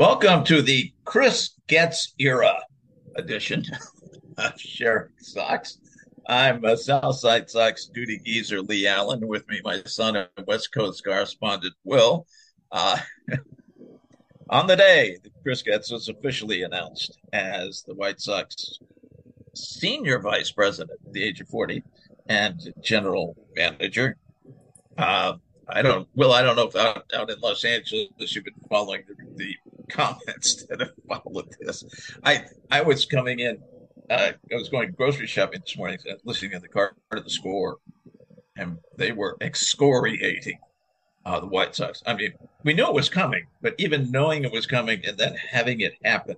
Welcome to the Chris Getz era edition of Sharing Sox. I'm a Southside Sox duty geezer Leigh Allan. With me, my son and West Coast correspondent Will. Uh, on the day that Chris Getz was officially announced as the White Sox senior vice president at the age of 40 and general manager, uh, I don't, Will, I don't know if out, out in Los Angeles you've been following the, the comments that have followed this. I I was coming in, uh, I was going grocery shopping this morning, uh, listening to the car to the score, and they were excoriating uh, the White Sox. I mean, we knew it was coming, but even knowing it was coming and then having it happen,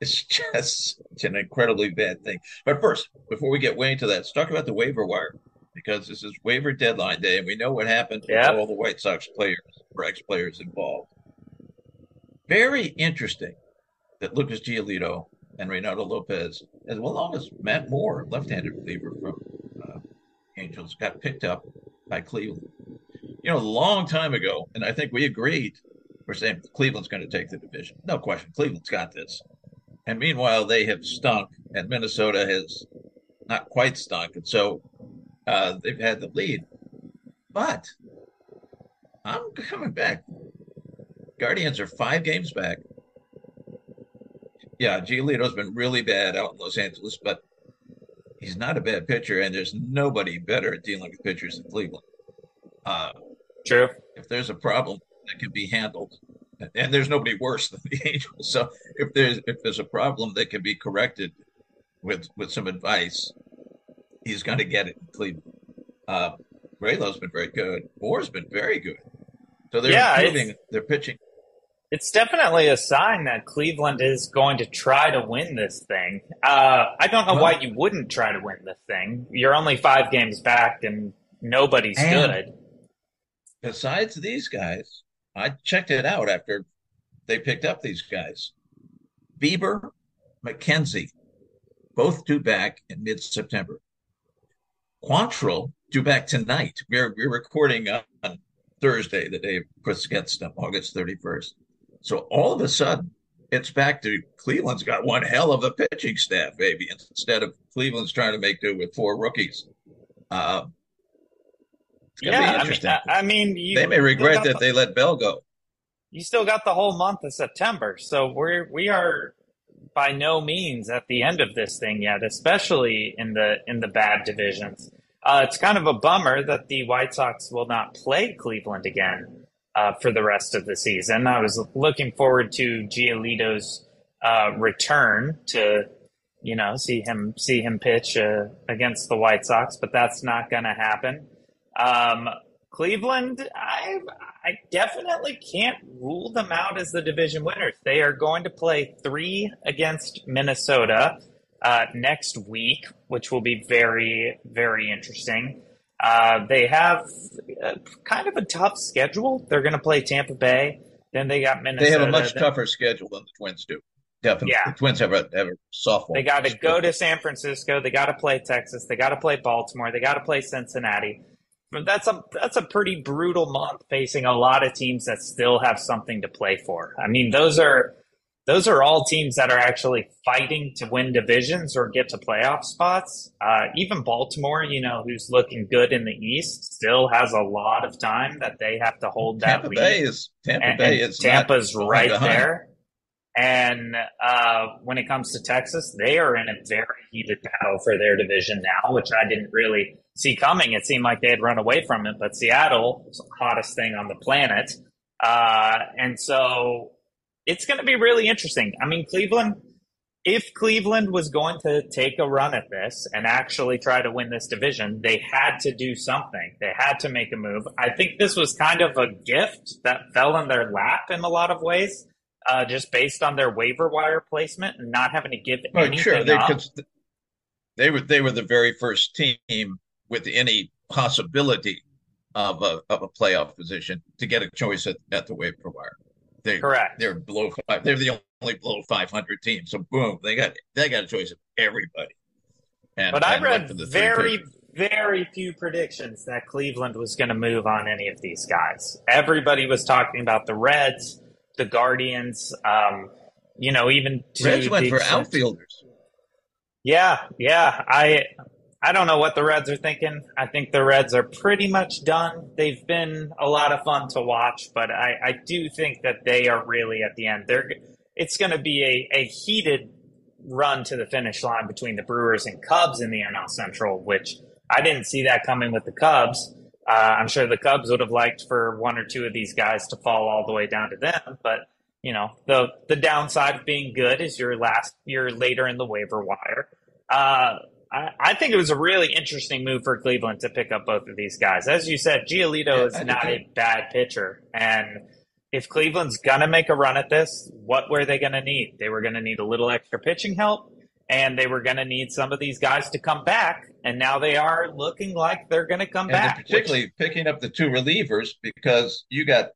it's just an incredibly bad thing. But first, before we get way into that, let's talk about the waiver wire because this is waiver deadline day, and we know what happened to all the White Sox players or ex players involved. Very interesting that Lucas Giolito and Reynaldo Lopez, as well as Matt Moore, left-handed reliever from uh, Angels, got picked up by Cleveland. You know, a long time ago, and I think we agreed. We're saying Cleveland's going to take the division. No question, Cleveland's got this. And meanwhile, they have stunk, and Minnesota has not quite stunk, and so uh, they've had the lead. But I'm coming back. Guardians are five games back. Yeah, Giolito's been really bad out in Los Angeles, but he's not a bad pitcher, and there's nobody better at dealing with pitchers in Cleveland. Uh, True. If there's a problem that can be handled, and there's nobody worse than the Angels, so if there's if there's a problem that can be corrected with with some advice, he's going to get it in Cleveland. Uh, Raylo's been very good. Moore's been very good. So they're yeah, improving their pitching it's definitely a sign that Cleveland is going to try to win this thing. Uh, I don't know well, why you wouldn't try to win this thing. You're only five games back, and nobody's and good. Besides these guys, I checked it out after they picked up these guys. Bieber, McKenzie, both due back in mid-September. Quantrill due back tonight. We're we're recording on Thursday, the day of Chris Getz stuff, August 31st. So all of a sudden, it's back to Cleveland's got one hell of a pitching staff, baby. Instead of Cleveland's trying to make do with four rookies. Uh, yeah, I mean, I mean you, they may regret that the, they let Bell go. You still got the whole month of September, so we're we are by no means at the end of this thing yet, especially in the in the bad divisions. Uh, it's kind of a bummer that the White Sox will not play Cleveland again uh, for the rest of the season. I was looking forward to Giolito's uh, return to, you know, see him see him pitch uh, against the White Sox, but that's not going to happen. Um, Cleveland, I I definitely can't rule them out as the division winners. They are going to play three against Minnesota uh, next week, which will be very very interesting. Uh, they have uh, kind of a tough schedule. They're going to play Tampa Bay. Then they got Minnesota. They have a much then, tougher schedule than the Twins do. Definitely. Yeah. The Twins have a, have a softball. They got to go to San Francisco. They got to play Texas. They got to play Baltimore. They got to play Cincinnati. That's a that's a pretty brutal month facing a lot of teams that still have something to play for. I mean, those are those are all teams that are actually fighting to win divisions or get to playoff spots. Uh, even Baltimore, you know, who's looking good in the East, still has a lot of time that they have to hold that Tampa lead. Bay is Tampa and, Bay is Tampa's right there. And uh, when it comes to Texas, they are in a very heated battle for their division now, which I didn't really see coming. It seemed like they had run away from it, but Seattle, is the hottest thing on the planet. Uh, and so it's going to be really interesting. I mean, Cleveland, if Cleveland was going to take a run at this and actually try to win this division, they had to do something. They had to make a move. I think this was kind of a gift that fell in their lap in a lot of ways, uh, just based on their waiver wire placement and not having to give well, anything sure. They, up. they were they were the very first team with any possibility of a of a playoff position to get a choice at, at the waiver wire. They, Correct. They're below five. They're the only below 500 team. So boom, they got they got a choice of everybody. And, but I read the very very few predictions that Cleveland was going to move on any of these guys. Everybody was talking about the Reds. the Guardians. Um, you know, even Reds went for outfielders. Yeah, yeah. I I don't know what the Reds are thinking. I think the Reds are pretty much done. They've been a lot of fun to watch, but I, I do think that they are really at the end. They're it's going to be a, a heated run to the finish line between the Brewers and Cubs in the NL Central, which I didn't see that coming with the Cubs. Uh, I'm sure the Cubs would have liked for one or two of these guys to fall all the way down to them, but you know the the downside of being good is you're last you're later in the waiver wire. Uh, I, I, think it was a really interesting move for Cleveland to pick up both of these guys. As you said, Giolito yeah, is not a bad pitcher, and if Cleveland's gonna make a run at this, what were they gonna need? They were gonna need a little extra pitching help, and they were gonna need some of these guys to come back. And now they are looking like they're gonna come and back. Particularly which... picking up the two relievers because you got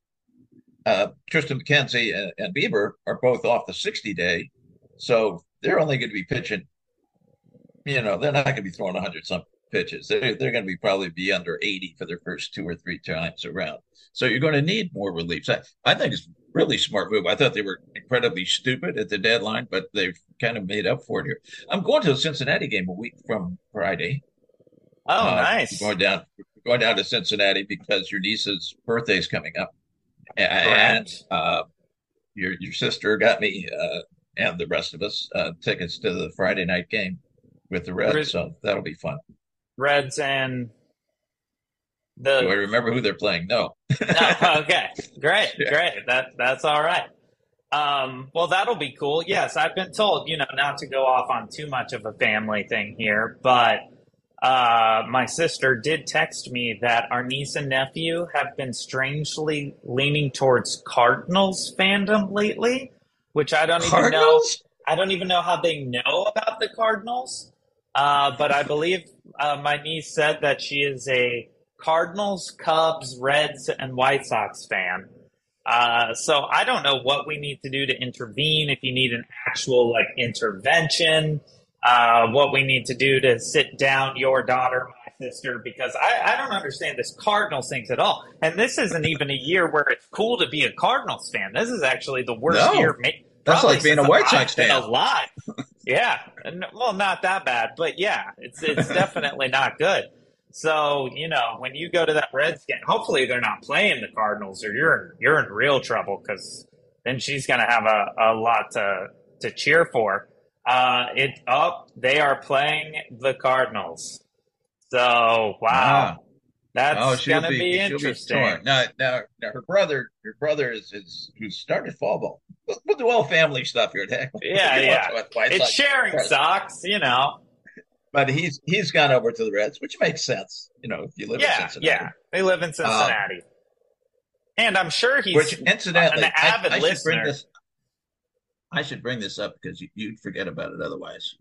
uh, Triston McKenzie and, and Bieber are both off the 60 day, so they're only going to be pitching. You know, they're not going to be throwing 100 some pitches. They're, they're going to be probably be under 80 for their first two or three times around. So you're going to need more reliefs. I, I think it's really smart move. I thought they were incredibly stupid at the deadline, but they've kind of made up for it here. I'm going to the Cincinnati game a week from Friday. Oh, uh, nice. Going down, going down to Cincinnati because your niece's birthday is coming up, and uh, your your sister got me uh, and the rest of us uh, tickets to the Friday night game with the Reds, so that'll be fun. Reds and the. Do I remember who they're playing? No. no okay, great, yeah. great. That that's all right. Um, well, that'll be cool. Yes, I've been told, you know, not to go off on too much of a family thing here, but uh, my sister did text me that our niece and nephew have been strangely leaning towards Cardinals fandom lately, which I don't Cardinals? even know. I don't even know how they know about the Cardinals. Uh, but I believe uh, my niece said that she is a Cardinals, Cubs, Reds, and White Sox fan. Uh, so I don't know what we need to do to intervene. If you need an actual like intervention, uh, what we need to do to sit down your daughter, my sister, because I, I don't understand this Cardinals things at all. And this isn't even a year where it's cool to be a Cardinals fan. This is actually the worst no. year. That's like being a White Sox fan. Alive. yeah. Well, not that bad, but yeah, it's it's definitely not good. So you know, when you go to that Reds game, hopefully they're not playing the Cardinals, or you're in, you're in real trouble because then she's going to have a, a lot to to cheer for. Uh, it up. Oh, they are playing the Cardinals. So wow, ah. That's oh, gonna be, be interesting. Be now, now, now, her brother, her brother is, is who started fall ball. We'll, we'll do all family stuff here. Heck. Yeah, yeah. It's sharing Sox, you know. But he's he's gone over to the Reds, which makes sense. You know, if you live yeah, in Cincinnati. Yeah, they live in Cincinnati. Um, and I'm sure he's which, incidentally, an avid I, I listener. This, I should bring this up because you, you'd forget about it otherwise.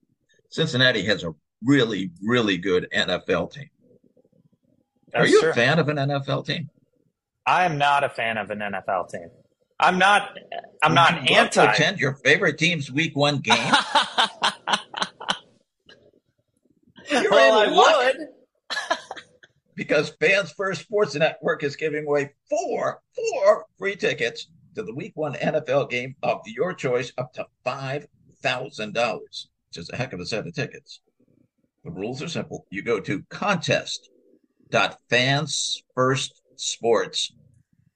Cincinnati has a really, really good NFL team. That's Are you true. a fan of an NFL team? I am not a fan of an NFL team. I'm not. I'm Would not you anti. attend your favorite team's Week One game. well, I would. because Fans First Sports Network is giving away four four free tickets to the Week One NFL game of your choice, up to five thousand dollars, which is a heck of a set of tickets. The rules are simple. You go to contest dot fans first sports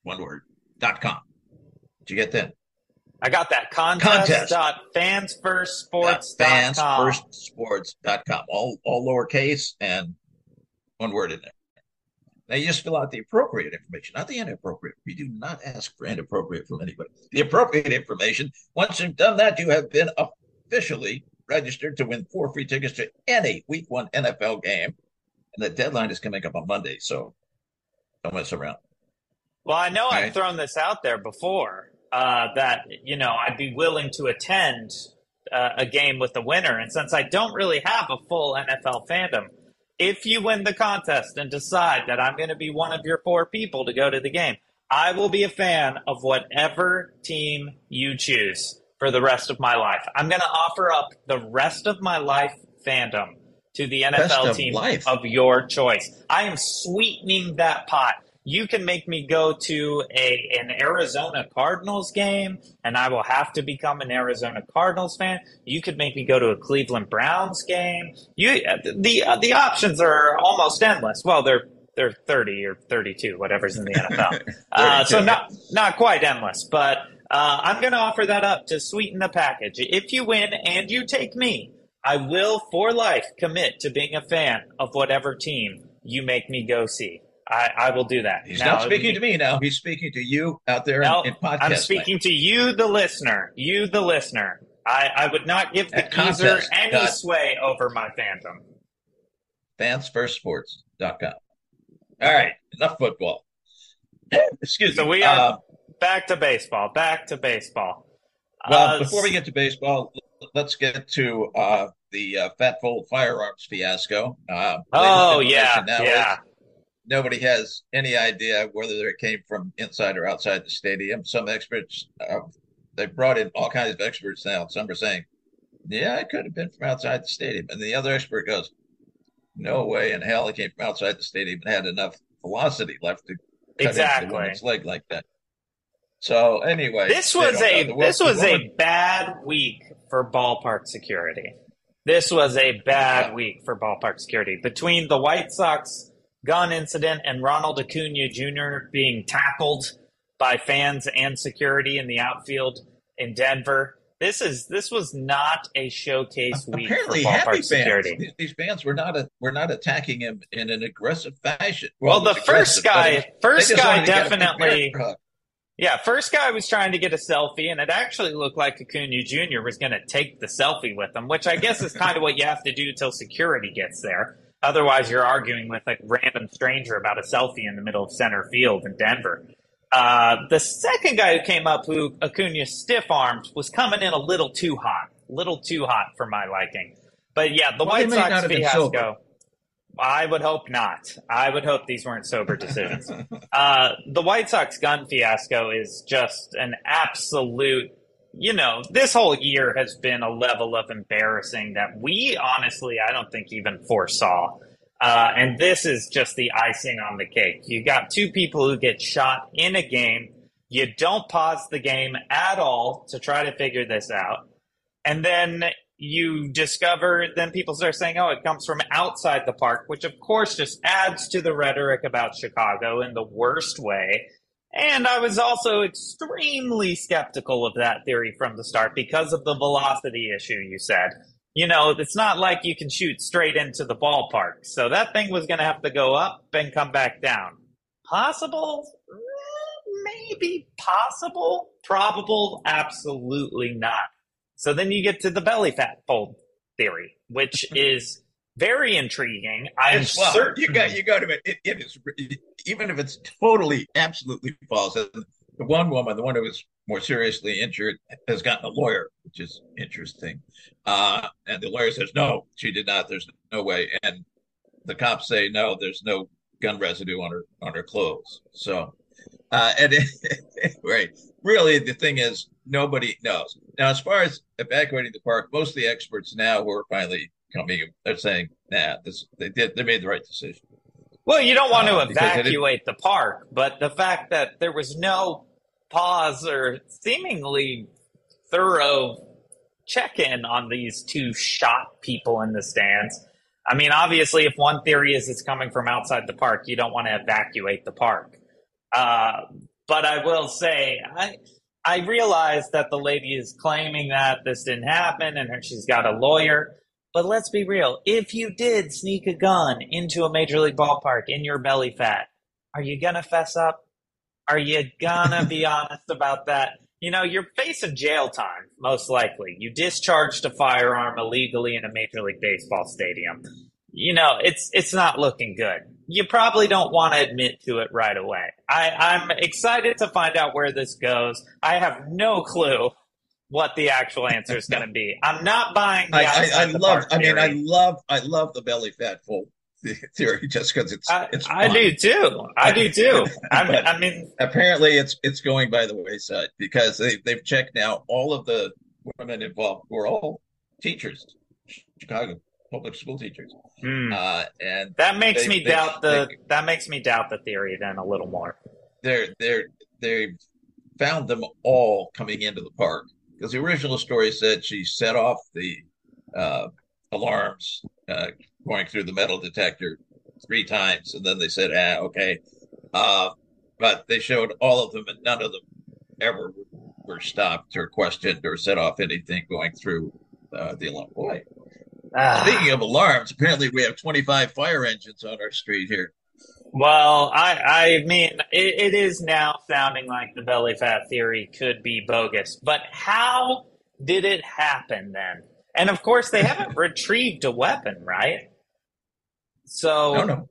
one word dot com. Did you get that? I got that contest, contest. dot fans first sports Dot fans first sports dot com all all lowercase and one word in there. Now you just fill out the appropriate information, not the inappropriate. We do not ask for inappropriate from anybody. The appropriate information. Once you've done that, you have been officially registered to win four free tickets to any Week One NFL game and the deadline is coming up on Monday, so don't mess around. Well, I know All I've right? thrown this out there before uh, that you know I'd be willing to attend uh, a game with the winner, and since I don't really have a full NFL fandom, if you win the contest and decide that I'm going to be one of your four people to go to the game, I will be a fan of whatever team you choose for the rest of my life. I'm going to offer up the rest of my life fandom to the NFL of team life. of your choice. I am sweetening that pot. You can make me go to a an Arizona Cardinals game, and I will have to become an Arizona Cardinals fan. You could make me go to a Cleveland Browns game. You the uh, the options are almost endless. Well, they're they're 30 or 32, whatever's in the NFL. uh, so not not quite endless, but uh, I'm going to offer that up to sweeten the package. If you win and you take me, I will for life commit to being a fan of whatever team you make me go see. I, I will do that. He's now, not speaking to me now. He's speaking to you out there in, in podcast. I'm speaking to you, the listener. You, the listener. I, I would not give the geezer any sway over my fandom. Fansfirstsports.com. All right, enough football. Excuse so me. So we are uh, back to baseball. Back to baseball. Well, uh, before we get to baseball, let's get to uh, the uh, Fatfold firearms fiasco. Uh, oh yeah, yeah. Nobody has any idea whether it came from inside or outside the stadium. Some experts, uh, they brought in all kinds of experts now. Some are saying, "Yeah, it could have been from outside the stadium," and the other expert goes, "No way in hell it came from outside the stadium and had enough velocity left to cut exactly. into its leg like that." So anyway, this was a this was a bad week for ballpark security. This was a bad week for ballpark security. Between the White Sox gun incident and Ronald Acuna Jr. being tackled by fans and security in the outfield in Denver, this is this was not a showcase week Apparently for ballpark security. These, these, fans were not a, were not attacking him in an aggressive fashion. Well, well the first guy, first guy definitely yeah, first guy was trying to get a selfie, and it actually looked like Acuna Jr. was going to take the selfie with him, which I guess is kind of what you have to do till security gets there. Otherwise, you're arguing with a random stranger about a selfie in the middle of center field in Denver. Uh, the second guy who came up, who Acuna stiff armed, was coming in a little too hot, a little too hot for my liking. But yeah, the well, White Sox fiasco. I would hope not. I would hope these weren't sober decisions. uh, the White Sox gun fiasco is just an absolute. You know, this whole year has been a level of embarrassing that we honestly, I don't think even foresaw. Uh, and this is just the icing on the cake. You got two people who get shot in a game. You don't pause the game at all to try to figure this out. And then you discover, then people start saying, oh, it comes from outside the park, which of course just adds to the rhetoric about Chicago in the worst way. And I was also extremely skeptical of that theory from the start because of the velocity issue you said. You know, it's not like you can shoot straight into the ballpark. So that thing was going to have to go up and come back down. Possible? Maybe possible. Probable? Absolutely not. So then you get to the belly fat fold theory, which is very intriguing. I'm well, certain you got you got to it, it is even if it's totally absolutely false. The one woman, the one who was more seriously injured, has gotten a lawyer, which is interesting. Uh, and the lawyer says no, she did not. There's no way. And the cops say no, there's no gun residue on her on her clothes. So, uh, and right, really, the thing is nobody knows. Now, as far as evacuating the park, most of the experts now who are finally coming are saying, "Nah, this they did they made the right decision." Well, you don't want to uh, evacuate the park, but the fact that there was no pause or seemingly thorough check-in on these two shot people in the stands. I mean, obviously, if one theory is it's coming from outside the park, you don't want to evacuate the park. Uh, but I will say, I I realize that the lady is claiming that this didn't happen and she's got a lawyer. But let's be real. If you did sneak a gun into a major league ballpark in your belly fat, are you going to fess up? Are you going to be honest about that? You know, you're facing jail time, most likely. You discharged a firearm illegally in a Major League Baseball stadium. You know, it's it's not looking good you probably don't want to admit to it right away. I, I'm excited to find out where this goes. I have no clue what the actual answer is going to be. I'm not buying. I, I, I love. I mean, I love. I love the belly fat full theory just because it's. I, it's. I do too. I do too. I mean, I mean, apparently it's it's going by the wayside because they they've checked now all of the women involved who are all teachers, Chicago public school teachers, Hmm. uh, and that makes they- me they- doubt the they- that makes me doubt the theory then a little more. they're they're they found them all coming into the park because the original story said she set off the uh, alarms uh, going through the metal detector three times, and then they said, "Ah, okay," uh, but they showed all of them, and none of them ever were stopped or questioned or set off anything going through uh, the alarm. Boy, Ah. speaking of alarms, apparently we have 25 fire engines on our street here. Well, I, I mean, it, it is now sounding like the belly fat theory could be bogus. But how did it happen then? And of course, they haven't retrieved a weapon, right? So No, no,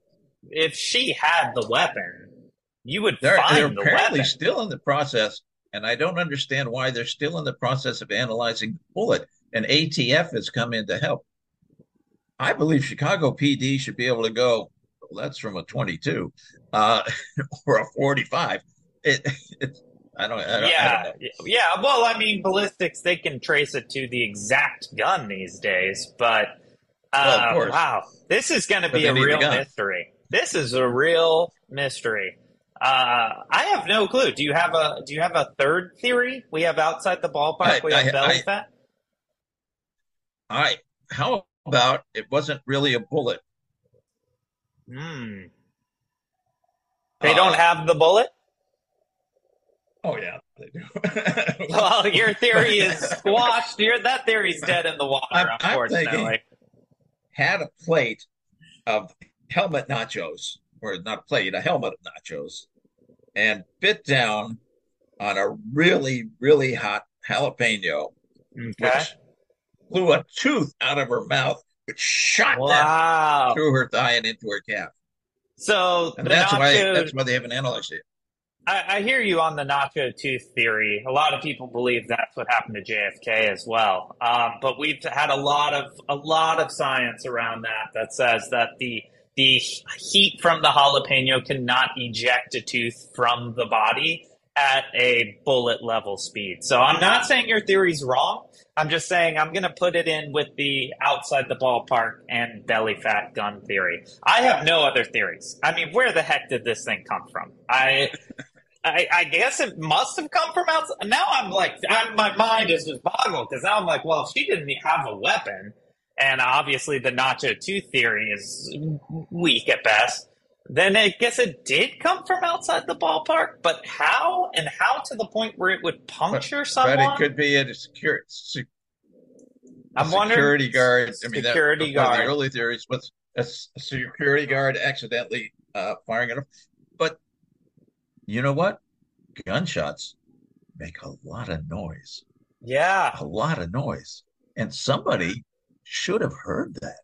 if she had the weapon, you would They're, find they're the apparently weapon. still in the process, and I don't understand why they're still in the process of analyzing the bullet. And ATF has come in to help. I believe Chicago PD should be able to go. Well, that's from a 22 uh, or a 45. It, it, I don't. I don't, I yeah, don't know. yeah. Well, I mean, ballistics they can trace it to the exact gun these days, but uh, course. wow, this is going to be a real mystery. This is a real mystery. Uh, I have no clue. Do you have a Do you have a third theory? We have outside the ballpark. I- we have I- belly I- fat. All right. How about it wasn't really a bullet? Hmm. They Uh, don't have the bullet. Oh yeah, they do. Well, your theory is squashed. Your that theory's dead in the water. I'm- I'm unfortunately. had a plate of helmet nachos, or not a plate, a helmet of nachos, and bit down on a really, really hot jalapeno, Okay. which blew a tooth out of her mouth, which shot down through her thigh and into her calf. So that's why that's why they haven't analyzed it. I, I hear you on the nacho tooth theory. A lot of people believe that's what happened to JFK as well. Um, but we've had a lot of a lot of science around that that says that the the heat from the jalapeno cannot eject a tooth from the body at a bullet level speed. So I'm not saying your theory's wrong. I'm just saying I'm going to put it in with the outside the ballpark and belly fat gun theory. I have no other theories. I mean, where the heck did this thing come from? I I, I guess it must have come from outside. Now I'm like, I'm, my mind is just boggled because now I'm like, well, if she didn't have a weapon, and obviously the Nacho 2 theory is weak at best, then I guess it did come from outside the ballpark. But how and how to the point where it would puncture someone? But it could be a security, se- I'm wondering- security guard. I mean, that, Security one guard. The early theories was a security guard accidentally uh, firing it. But you know what? Gunshots make a lot of noise. Yeah, A lot of noise, and somebody should have heard that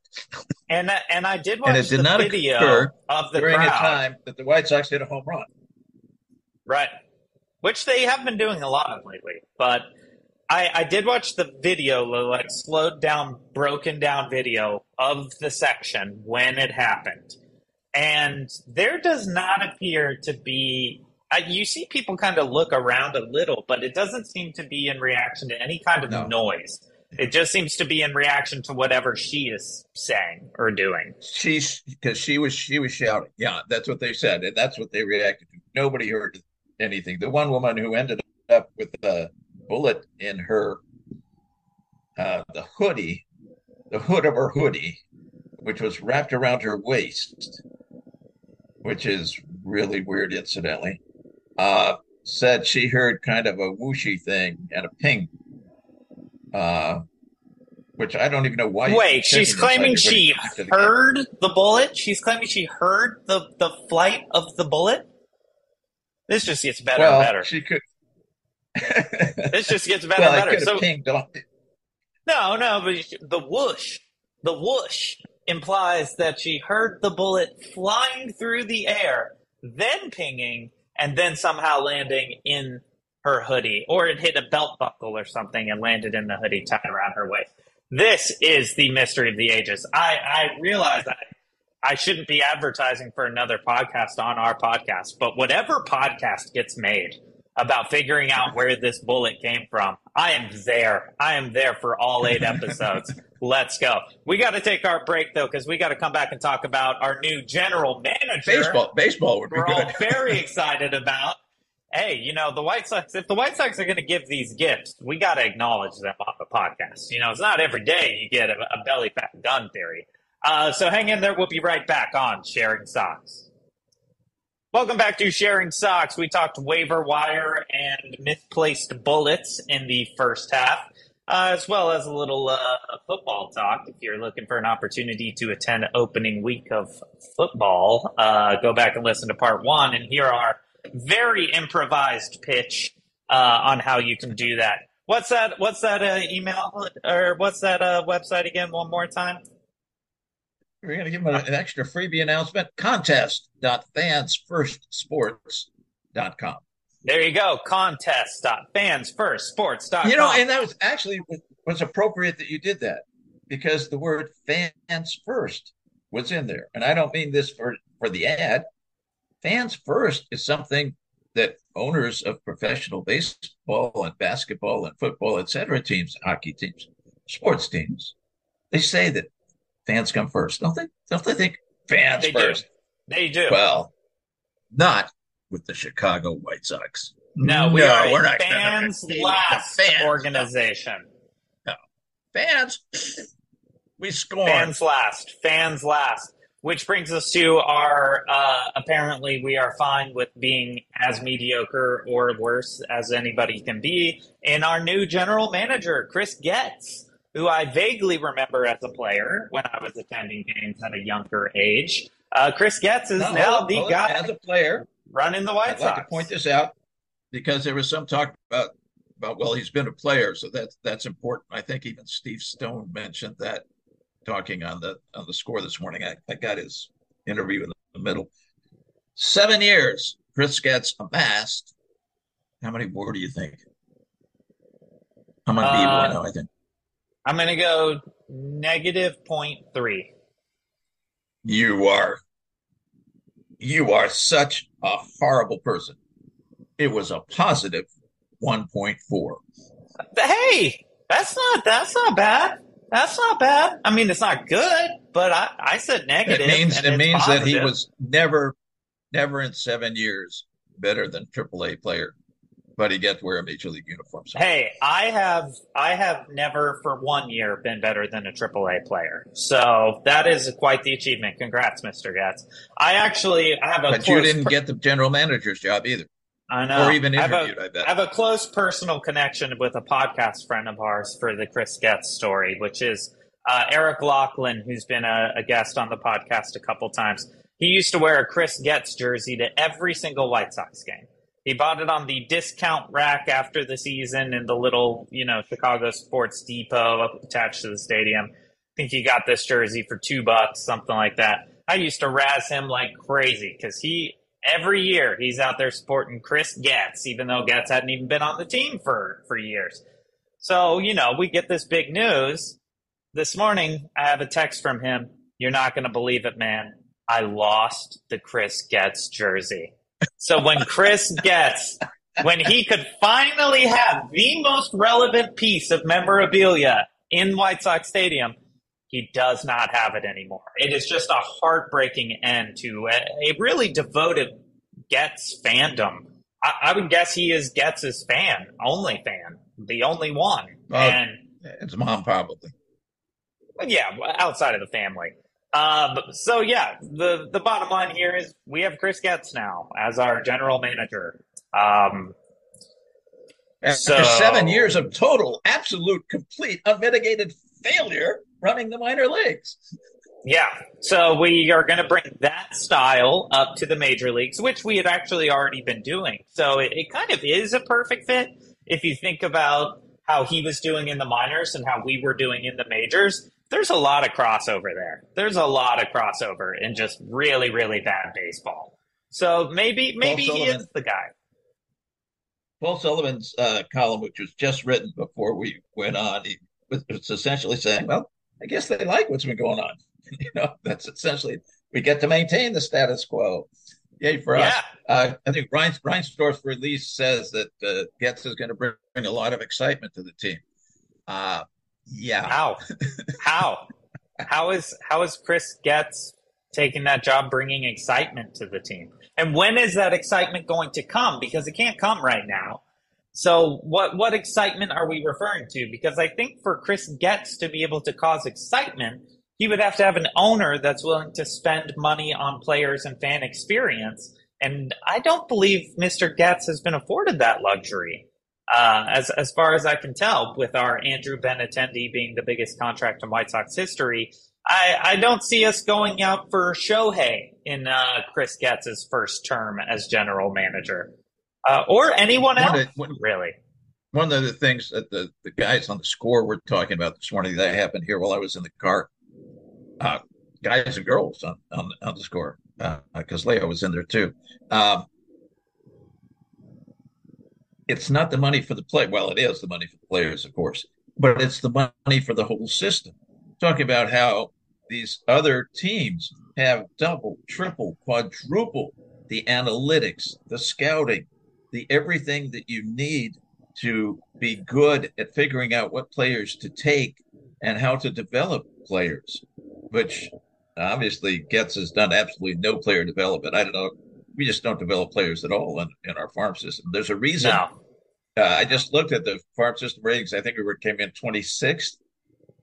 and and I did watch And it did the not video of the during crowd. a time that the White Sox hit a home run. Right. Which they have been doing a lot of lately. But I, I did watch the video, the, like slowed down, broken down video of the section when it happened. And there does not appear to be. Uh, you see people kind of look around a little, but it doesn't seem to be in reaction to any kind of No. noise. It just seems to be in reaction to whatever she is saying or doing. She's because she was she was shouting. Yeah, that's what they said, and that's what they reacted to. Nobody heard anything. The one woman who ended up with a bullet in her uh, the hoodie, the hood of her hoodie, which was wrapped around her waist, which is really weird, incidentally. Uh, said she heard kind of a whooshy thing and a ping. Uh, which I don't even know why. Wait, she's claiming she your hoodie to the camera. heard the bullet? She's claiming she heard the, the flight of the bullet? This just gets better well, and better. She could. This just gets better well, and better. So pinged off. no, no, but the whoosh, the whoosh implies that she heard the bullet flying through the air, then pinging, and then somehow landing in her hoodie, or it hit a belt buckle or something and landed in the hoodie tied around her waist. This is the mystery of the ages. I, I realize that I shouldn't be advertising for another podcast on our podcast, but whatever podcast gets made, about figuring out where this bullet came from. I am there. I am there for all eight episodes. Let's go. We got to take our break though, because we got to come back and talk about our new general manager. Baseball, baseball would be We're good. all very excited about. Hey, you know the White Sox. If the White Sox are going to give these gifts, we got to acknowledge them on the podcast. You know, it's not every day you get a, a belly fat gun theory. Uh, so hang in there. We'll be right back on sharing Sox. Welcome back to Sharing Sox. We talked waiver wire and misplaced bullets in the first half, uh, as well as a little uh, football talk. If you're looking for an opportunity to attend opening week of football, uh, go back and listen to part one and here our very improvised pitch uh, on how you can do that. What's that? What's that uh, email or what's that uh, website again? One more time. We're going to give them an extra freebie announcement contest.fansfirstsports.com. There you go. Contest.fansfirstsports.com. You know, and that was actually was appropriate that you did that because the word fans first was in there. And I don't mean this for, for the ad. Fans first is something that owners of professional baseball and basketball and football, et cetera, teams, hockey teams, sports teams, they say that fans come first, don't they? Don't they think fans They do. first? They do. Well, not with the Chicago White Sox. no, we are we're a not fans last fans. organization. Fans, we scorn. Fans last. Fans last. Which brings us to our uh, apparently we are fine with being as mediocre or worse as anybody can be in our new general manager, Chris Getz, who I vaguely remember as a player when I was attending games at a younger age. Uh, Chris Getz is No, now hold the hold guy As a player, running the White I'd like Sox. to point this out because there was some talk about about well, he's been a player, so that's that's important. I think even Steve Stone mentioned that talking on the on the score this morning. I, I got his interview in the middle. Seven years, Chris Getz amassed. How many more do you think? I'm gonna be Uh, one, I think. I'm going to go negative point three. You are you are such a horrible person. It was a positive 1.4. Hey, that's not that's not bad. That's not bad. I mean, it's not good, but I, I said negative. It means and it means that he was never never in seven years better than AAA player, but he gets to wear a major league uniform. So Hey, I have I have never for one year been better than a AAA player. So that is quite the achievement. Congrats, Mr. Getz. I actually I have a but you didn't per- get the general manager's job either, I know. or even I have a- interviewed. I, bet. I have a close personal connection with a podcast friend of ours for the Chris Getz story, which is uh, Eric Lachlan, who's been a, a guest on the podcast a couple times. He used to wear a Chris Getz jersey to every single White Sox game. He bought it on the discount rack after the season in the little, you know, Chicago Sports Depot attached to the stadium. I think he got this jersey for two bucks, something like that. I used to razz him like crazy because he every year he's out there sporting Chris Getz, even though Getz hadn't even been on the team for for years. So you know, we get this big news this morning. I have a text from him. You're not going to believe it, man. I lost the Chris Getz jersey. So when Chris Getz, when he could finally have the most relevant piece of memorabilia in White Sox Stadium, he does not have it anymore. It is just a heartbreaking end to a, a really devoted Getz fandom. I, I would guess he is Getz's fan, only fan, the only one. Oh. and it's mom probably. yeah, outside of the family. Um, so yeah, the the bottom line here is we have Chris Getz now as our general manager. Um, After So- seven years of total, absolute, complete, unmitigated failure running the minor leagues. yeah, so we are going to bring that style up to the major leagues, which we had actually already been doing. So it, it kind of is a perfect fit if you think about how he was doing in the minors and how we were doing in the majors. There's a lot of crossover there. There's a lot of crossover in just really, really bad baseball. So maybe maybe he Sullivan. is the guy. Paul Sullivan's uh, column, which was just written before we went on, he was essentially saying, "Well, I guess they like what's been going on. you know, that's essentially we get to maintain the status quo." Yay for yeah. us. Uh, I think Ryan, Reinsdorf's release says that uh, Getz is going to bring, bring, a lot of excitement to the team. Uh, yeah. How? How? how is how is Chris Getz taking that job, bringing excitement to the team? And when is that excitement going to come? Because it can't come right now. So what what excitement are we referring to? Because I think for Chris Getz to be able to cause excitement, he would have to have an owner that's willing to spend money on players and fan experience. And I don't believe Mr. Getz has been afforded that luxury. Uh, as as far as I can tell, with our Andrew Benintendi being the biggest contract in White Sox history, I, I don't see us going out for Shohei in uh, Chris Getz's first term as general manager, uh, or anyone else. One of, one, really, one of the things that the, the guys on the score were talking about this morning that happened here while I was in the car, uh, guys and girls on on, on the score because uh, Leo was in there too. Um, it's not the money for the play. Well, it is the money for the players, of course, but it's the money for the whole system. Talking about how these other teams have double, triple, quadruple the analytics, the scouting, the everything that you need to be good at figuring out what players to take and how to develop players, which obviously Getz has done absolutely no player development. I don't know we just don't develop players at all in, in our farm system. There's a reason. No. Uh, I just looked at the farm system ratings. I think we were came in 26th,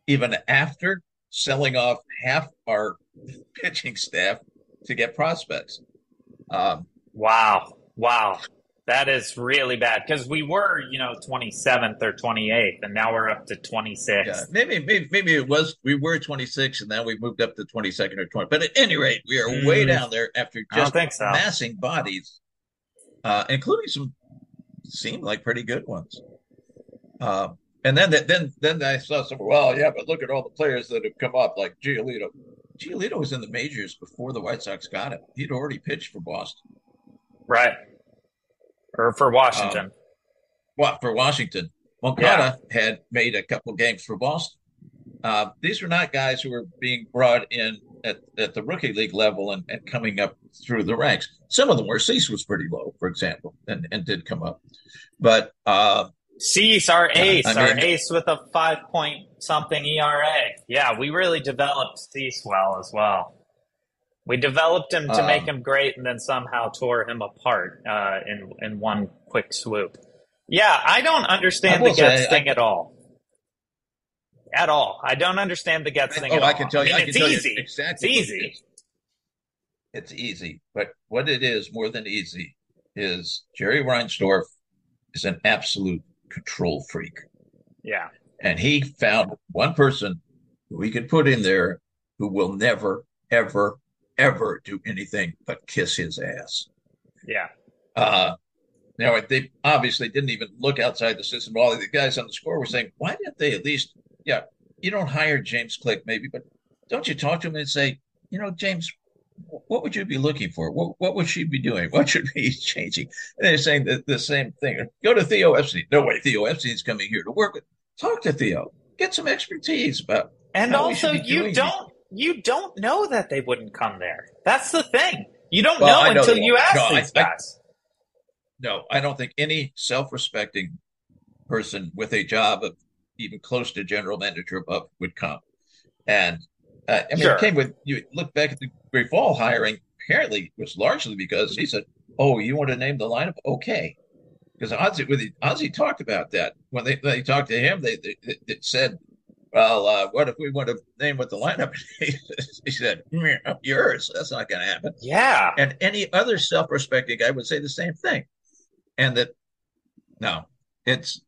even after selling off half our pitching staff to get prospects. Um, wow, wow. That is really bad because we were, you know, 27th or 28th, and now we're up to 26th. Yeah, maybe, maybe, maybe it was we were 26, and now we moved up to 22nd or 20. But at any rate, we are mm. way down there after just so. massing bodies, uh, including some seemed like pretty good ones. Uh, and then, then, then I saw some. Well, yeah, but look at all the players that have come up, like Giolito. Giolito was in the majors before the White Sox got him. He'd already pitched for Boston. Right or for Washington. Um, what for Washington? Moncada yeah. had made a couple games for Boston. Uh, these were not guys who were being brought in at, at the rookie league level and, and coming up through the ranks. Some of them were. Cease was pretty low, for example, and, and did come up. But uh, Cease, our ace, I mean, our ace with a five point something ERA. Yeah, we really developed Cease well as well. We developed him to um, make him great, and then somehow tore him apart uh, in in one quick swoop. Yeah, I don't understand I the Getz thing I, at all. At all, I don't understand the Getz thing. Oh, I can tell you. I, mean, it's easy. exactly. It's easy. It's easy, but what it is more than easy is Jerry Reinsdorf is an absolute control freak. Yeah, and he found one person who he could put in there who will never, ever, ever do anything but kiss his ass. Yeah. Uh, now they obviously didn't even look outside the system. All the guys on the score were saying, "Why didn't they at least? Yeah, you don't hire James Click, maybe, but don't you talk to him and say, you know, James, what would you be looking for? What what would she be doing? What should be changing?" And they're saying the, the same thing. Go to Theo Epstein. No way, Theo Epstein's coming here to work with. Talk to Theo. Get some expertise about. And also, you don't you don't know that they wouldn't come there. That's the thing. You don't well, know, know until you ask no, these I, guys. I, no, I don't think any self-respecting person with a job of even close to general manager above would come. And uh, I mean, sure. it came with you look back at the Great Fall hiring. Apparently, was largely because he said, "Oh, you want to name the lineup? Okay." Because Ozzie, Ozzie talked about that when they, they talked to him. They, they, they said well, uh, what if we want to name what the lineup is? he said, yours. That's not going to happen. Yeah. And any other self respecting guy would say the same thing. And that, no, it's,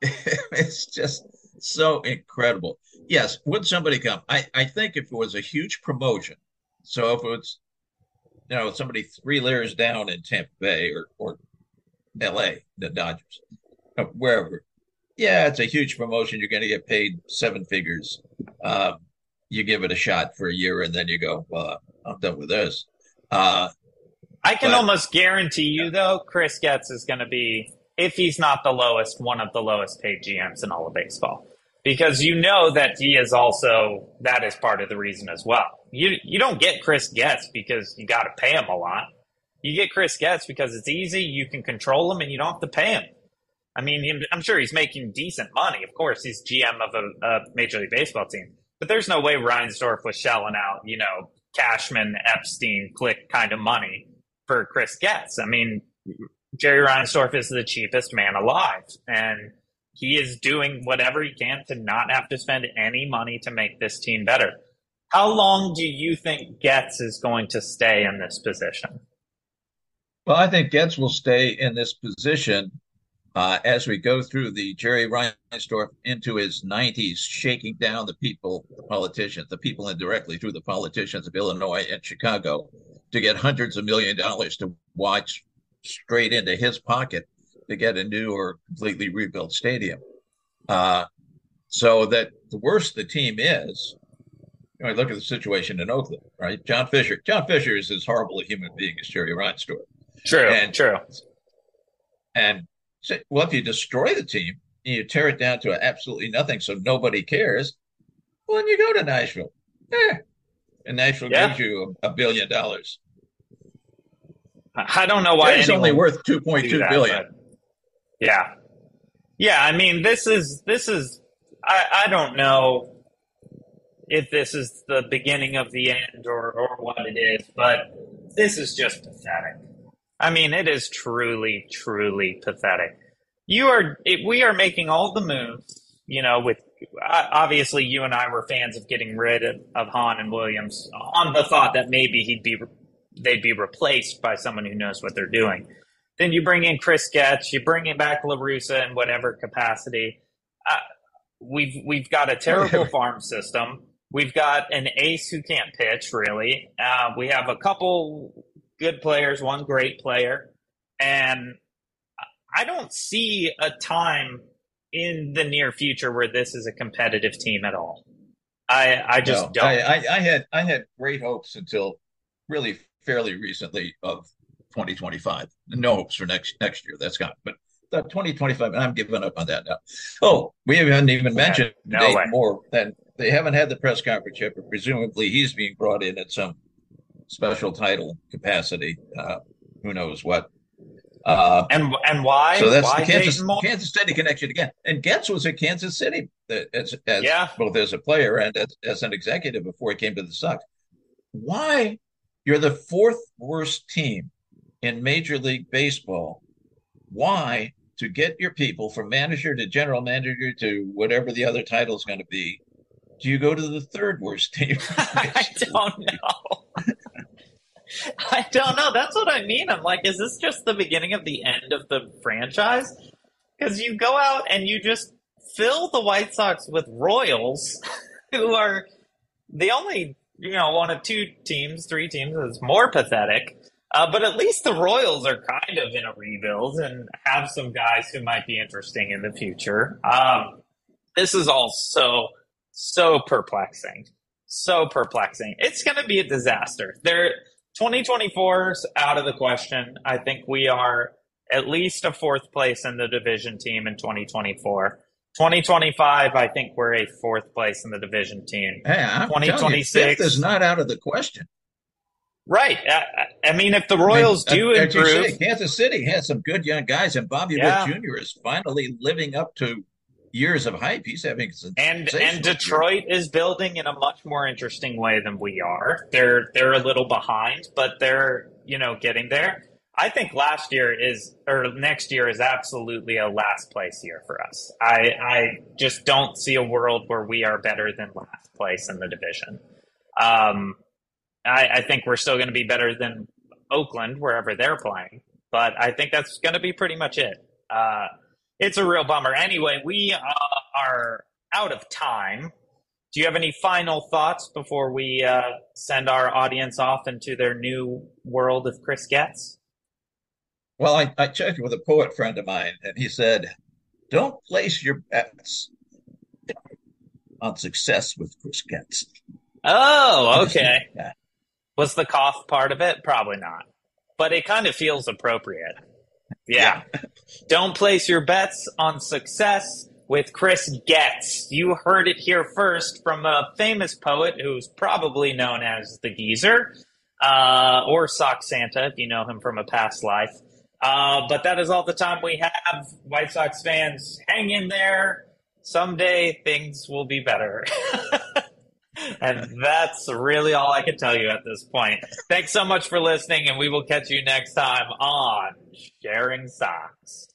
it's just so incredible. Yes. Would somebody come? I, I think if it was a huge promotion, so if it was, you know, somebody three layers down in Tampa Bay or, or LA, the Dodgers, wherever, yeah, it's a huge promotion. You're going to get paid seven figures. Um, you give it a shot for a year, and then you go, "Well, I'm done with this." Uh, I can but, almost guarantee you, though, Chris Getz is going to be, if he's not the lowest, one of the lowest paid GMs in all of baseball. because you know that he is also that is part of the reason as well. You you don't get Chris Getz because you got to pay him a lot. You get Chris Getz because it's easy, you can control him, and you don't have to pay him. I mean, I'm sure he's making decent money. Of course, he's GM of a, a Major League Baseball team, but there's no way Reinsdorf was shelling out, you know, Cashman, Epstein, Click kind of money for Chris Getz. I mean, Jerry Reinsdorf is the cheapest man alive, and he is doing whatever he can to not have to spend any money to make this team better. How long do you think Getz is going to stay in this position? Well, I think Getz will stay in this position uh, as we go through the Jerry Reinsdorf into his 90s, shaking down the people, the politicians, the people indirectly through the politicians of Illinois and Chicago to get hundreds of million dollars to watch straight into his pocket to get a new or completely rebuilt stadium. Uh, so that the worse the team is, you know, look at the situation in Oakland, right? John Fisher. John Fisher is as horrible a human being as Jerry Reinsdorf. True. And, true. And well, if you destroy the team and you tear it down to absolutely nothing, so nobody cares, well, then you go to Nashville. Eh. And Nashville yeah. gives you a, a, billion dollars. I don't know why it's only worth two point two billion. Yeah, yeah. I mean, this is this is. I I don't know if this is the beginning of the end or or what it is, but this is just pathetic. I mean, it is truly, truly pathetic. You are, it, we are making all the moves, you know, with obviously you and I were fans of getting rid of, of Hahn and Williams on the thought that maybe he'd be, they'd be replaced by someone who knows what they're doing. Then you bring in Chris Getz, you bring in back La Russa in whatever capacity. Uh, we've we've got a terrible farm system. We've got an ace who can't pitch really. Uh, we have a couple good players, one great player, and I don't see a time in the near future where this is a competitive team at all. I I just no, don't. I, I, I, had I had great hopes until really fairly recently of 2025. No hopes for next next year. That's gone. But the 2025, I'm giving up on that now. Oh, we haven't even mentioned no Dayton Moore. Then they haven't had the press conference yet, but presumably he's being brought in at some special title capacity. Uh, who knows what? Uh, and and why? So that's why the Kansas, Kansas City connection again. And Getz was at Kansas City as, as yeah. both as a player and as, as an executive before he came to the Sox. Why? You're the fourth worst team in Major League Baseball. Why? To get your people from manager to general manager to whatever the other title is going to be, do you go to the third worst team? I don't know. I don't know. That's what I mean. I'm like, is this just the beginning of the end of the franchise? Because you go out and you just fill the White Sox with Royals, who are the only, you know, one of two teams, three teams that's more pathetic. Uh, but at least the Royals are kind of in a rebuild and have some guys who might be interesting in the future. Um, this is all so, so perplexing. So perplexing. It's going to be a disaster. There, 2024 is out of the question. I think we are at least a fourth place in the division team in 2024. 2025, I think we're a fourth place in the division team. Hey, I'm 2026 you, is not out of the question. Right. I, I mean, if the Royals I mean, do improve, say, Kansas City has some good young guys, and Bobby yeah. Witt Jr. is finally living up to years of hype. He's having and and Detroit year. is building in a much more interesting way than we are. They're they're a little behind, but they're you know getting there. I think last year is or next year is absolutely a last place year for us. I I just don't see a world where we are better than last place in the division. Um, I, I think we're still going to be better than Oakland wherever they're playing, but I think that's going to be pretty much it. Uh, it's a real bummer. Anyway, we uh, are out of time. Do you have any final thoughts before we uh, send our audience off into their new world of Chris Getz? Well, I, I checked with a poet friend of mine, and he said, "Don't place your bets on success with Chris Getz." Oh, okay. yeah. Was the cough part of it? Probably not, but it kind of feels appropriate. Yeah. yeah. Don't place your bets on success with Chris Getz. You heard it here first from a famous poet who's probably known as the Geezer uh, or Sock Santa, if you know him from a past life. Uh, but that is all the time we have. White Sox fans, hang in there. Someday things will be better. and that's really all I can tell you at this point. Thanks so much for listening, and we will catch you next time on Sharing Sox.